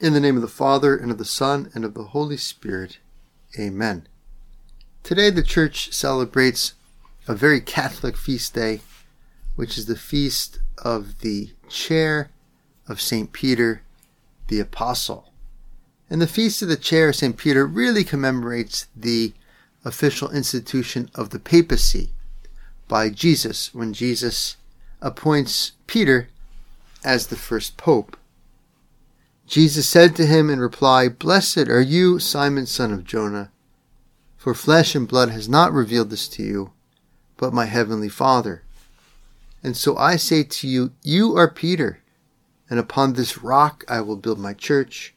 In the name of the Father, and of the Son, and of the Holy Spirit. Amen. Today the Church celebrates a very Catholic feast day, which is the feast of the chair of St. Peter the Apostle. And the feast of the chair of St. Peter really commemorates the official institution of the papacy by Jesus when Jesus appoints Peter as the first pope. Jesus said to him in reply, Blessed are you, Simon son of Jonah, for flesh and blood has not revealed this to you, but my heavenly Father. And so I say to you, you are Peter, and upon this rock I will build my church,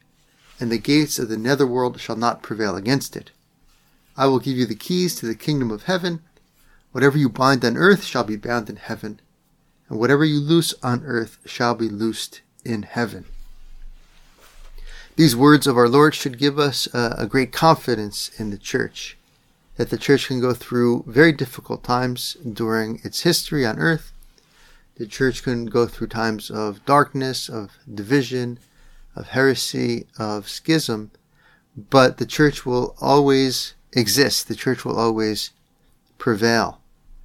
and the gates of the netherworld shall not prevail against it. I will give you the keys to the kingdom of heaven. Whatever you bind on earth shall be bound in heaven, and whatever you loose on earth shall be loosed in heaven. These words of our Lord should give us a, a great confidence in the church, that the church can go through very difficult times during its history on earth. The church can go through times of darkness, of division, of heresy, of schism, but the church will always exist. The church will always prevail.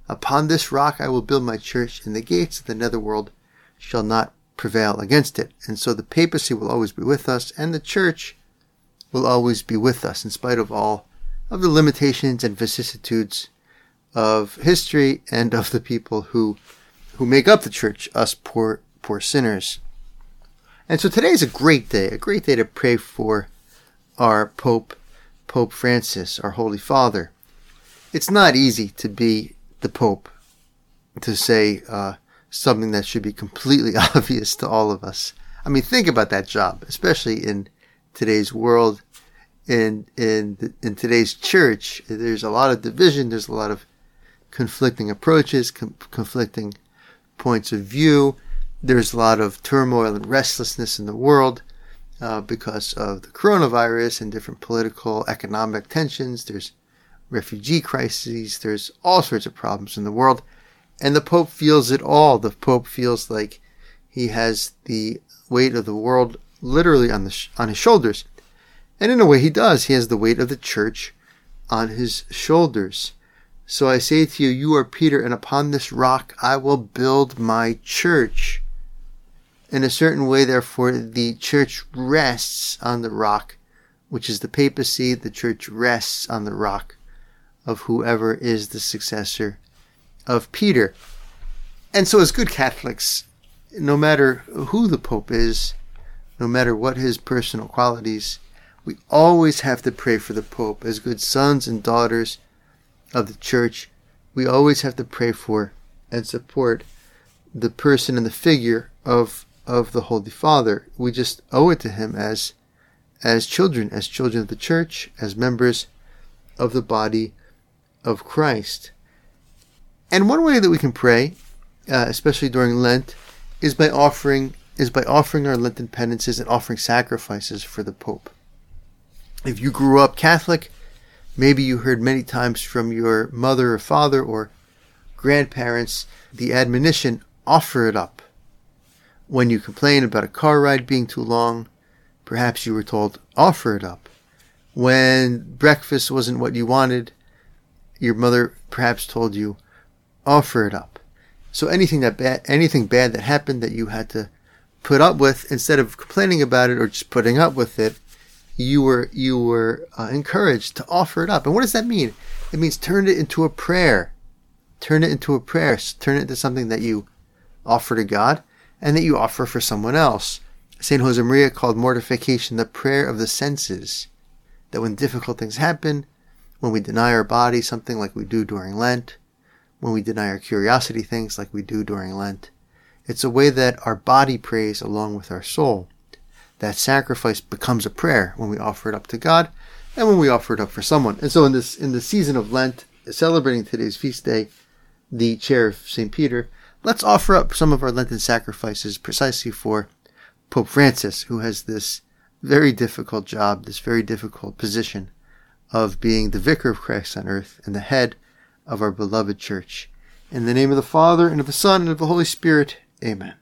Upon this rock I will build my church, and the gates of the netherworld shall not prevail against it. And so the papacy will always be with us, and the church will always be with us, in spite of all of the limitations and vicissitudes of history and of the people who who make up the church, us poor poor sinners. And so today is a great day, a great day to pray for our Pope, Pope Francis, our Holy Father. It's not easy to be the Pope, to say, uh, something that should be completely obvious to all of us. I mean, think about that job, especially in today's world, in in in today's church. There's a lot of division. There's a lot of conflicting approaches, com- conflicting points of view. There's a lot of turmoil and restlessness in the world uh, because of the coronavirus and different political, economic tensions. There's refugee crises. There's all sorts of problems in the world. And the Pope feels it all. The Pope feels like he has the weight of the world literally on the sh- on his shoulders. And in a way he does. He has the weight of the church on his shoulders. So I say to you, you are Peter, and upon this rock I will build my church. In a certain way, therefore, the church rests on the rock, which is the papacy. The church rests on the rock of whoever is the successor of Peter. And so, as good Catholics, no matter who the Pope is, no matter what his personal qualities, we always have to pray for the Pope. As good sons and daughters of the Church, we always have to pray for and support the person and the figure of of the Holy Father. We just owe it to him as as children, as children of the Church, as members of the body of Christ. And one way that we can pray, uh, especially during Lent, is by offering is by offering our Lenten penances and offering sacrifices for the Pope. If you grew up Catholic, maybe you heard many times from your mother or father or grandparents the admonition, offer it up. When you complain about a car ride being too long, perhaps you were told, offer it up. When breakfast wasn't what you wanted, your mother perhaps told you, offer it up. So anything that bad, anything bad that happened that you had to put up with, instead of complaining about it or just putting up with it, you were you were uh, encouraged to offer it up. And what does that mean? It means turn it into a prayer. Turn it into a prayer. Turn it into something that you offer to God and that you offer for someone else. Saint Josemaria called mortification the prayer of the senses. That when difficult things happen, when we deny our body something like we do during Lent, when we deny our curiosity things like we do during Lent. It's a way that our body prays along with our soul. That sacrifice becomes a prayer when we offer it up to God and when we offer it up for someone. And so in this in the season of Lent, celebrating today's feast day, the chair of St. Peter, let's offer up some of our Lenten sacrifices precisely for Pope Francis, who has this very difficult job, this very difficult position of being the vicar of Christ on earth and the head of our beloved church. In the name of the Father, and of the Son, and of the Holy Spirit, amen.